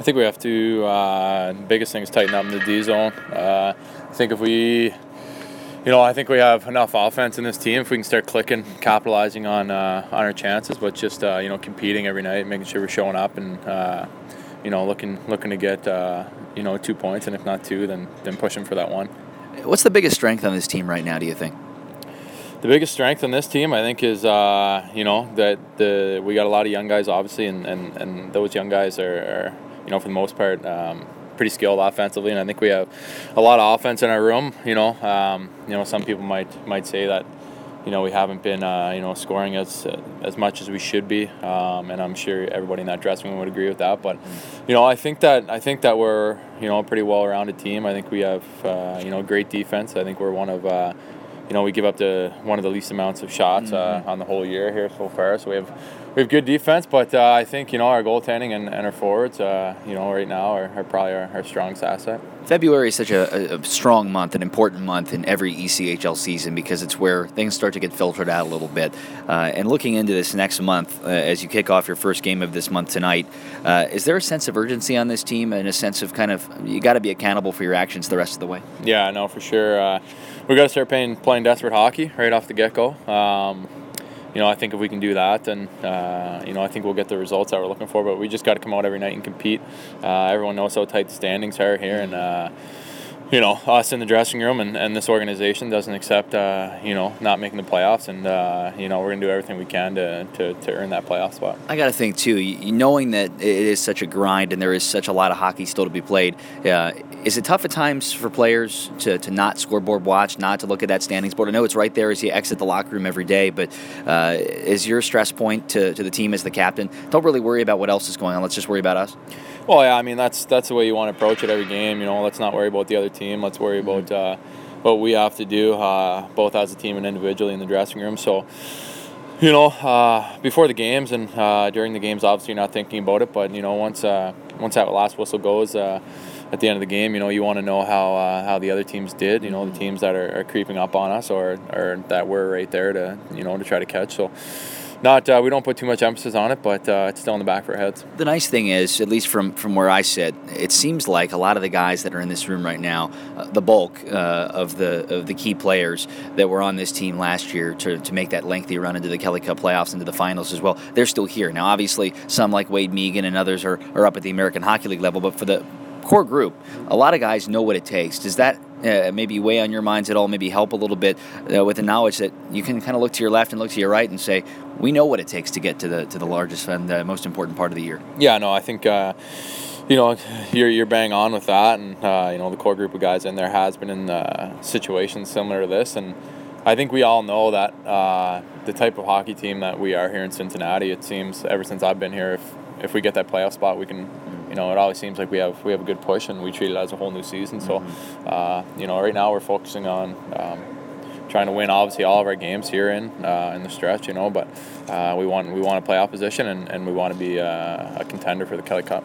I think we have to. Uh, biggest thing is tighten up in the D zone. Uh, I think if we, you know, I think we have enough offense in this team. If we can start clicking, capitalizing on uh, on our chances, but just uh, you know, competing every night, making sure we're showing up, and uh, you know, looking looking to get uh, you know two points, and if not two, then then pushing for that one. What's the biggest strength on this team right now? Do you think? The biggest strength on this team, I think, is uh, you know that the we got a lot of young guys, obviously, and, and, and those young guys are, are you know for the most part um, pretty skilled offensively, and I think we have a lot of offense in our room. You know, um, you know some people might might say that you know we haven't been uh, you know scoring as as much as we should be, um, and I'm sure everybody in that dressing room would agree with that. But you know I think that I think that we're you know a pretty well-rounded team. I think we have uh, you know great defense. I think we're one of uh, you know we give up the one of the least amounts of shots Mm-hmm. uh, on the whole year here so far. So we have we have good defense, but uh, I think you know our goaltending and, and our forwards, uh, you know, right now are, are probably our, our strongest asset. February is such a, a, strong month, an important month in every ECHL season because it's where things start to get filtered out a little bit. Uh, and looking into this next month, uh, as you kick off your first game of this month tonight, uh, is there a sense of urgency on this team and a sense of kind of you got to be accountable for your actions the rest of the way? Yeah, no, for sure. Uh, we got to start playing playing desperate hockey right off the get go. Um, you know, I think if we can do that, then uh, you know, I think we'll get the results that we're looking for. But we just got to come out every night and compete. Uh, everyone knows how tight the standings are here, and uh, you know, us in the dressing room and, and this organization doesn't accept uh, you know not making the playoffs, and uh, you know we're gonna do everything we can to, to, to earn that playoff spot. I got to think too, knowing that it is such a grind and there is such a lot of hockey still to be played. Uh, is it tough at times for players to, to not scoreboard watch, not to look at that standings board? I know it's right there as you exit the locker room every day, but uh, is your stress point to, to the team as the captain? Don't really worry about what else is going on. Let's just worry about us. Well, yeah, I mean that's that's the way you want to approach it every game. You know, let's not worry about the other team. Let's worry about uh, what we have to do, uh, both as a team and individually in the dressing room. So, you know, uh, before the games and uh, during the games, obviously you're not thinking about it. But you know, once uh, once that last whistle goes. Uh, at the end of the game, you know, you want to know how uh, how the other teams did. You know, the teams that are, are creeping up on us, or, or that we're right there to you know to try to catch. So, not uh, we don't put too much emphasis on it, but uh, it's still in the back of our heads. The nice thing is, at least from, from where I sit, it seems like a lot of the guys that are in this room right now, uh, the bulk uh, of the of the key players that were on this team last year to, to make that lengthy run into the Kelly Cup playoffs, into the finals as well, they're still here. Now, obviously, some like Wade Megan and others are, are up at the American Hockey League level, but for the core group, a lot of guys know what it takes. Does that uh, maybe weigh on your minds at all? Maybe help a little bit uh, with the knowledge that you can kind of look to your left and look to your right and say, we know what it takes to get to the to the largest and the most important part of the year. Yeah, no, I think uh, you know you're you're bang on with that, and uh, you know the core group of guys in there has been in uh, situations similar to this, and I think we all know that uh, the type of hockey team that we are here in Cincinnati. It seems ever since I've been here, if if we get that playoff spot, we can. You know, it always seems like we have we have a good push, and we treat it as a whole new season. So, uh, you know, right now we're focusing on um, trying to win obviously all of our games here in uh, in the stretch, you know. But uh, we want we want to play opposition and, and we want to be uh, a contender for the Kelly Cup.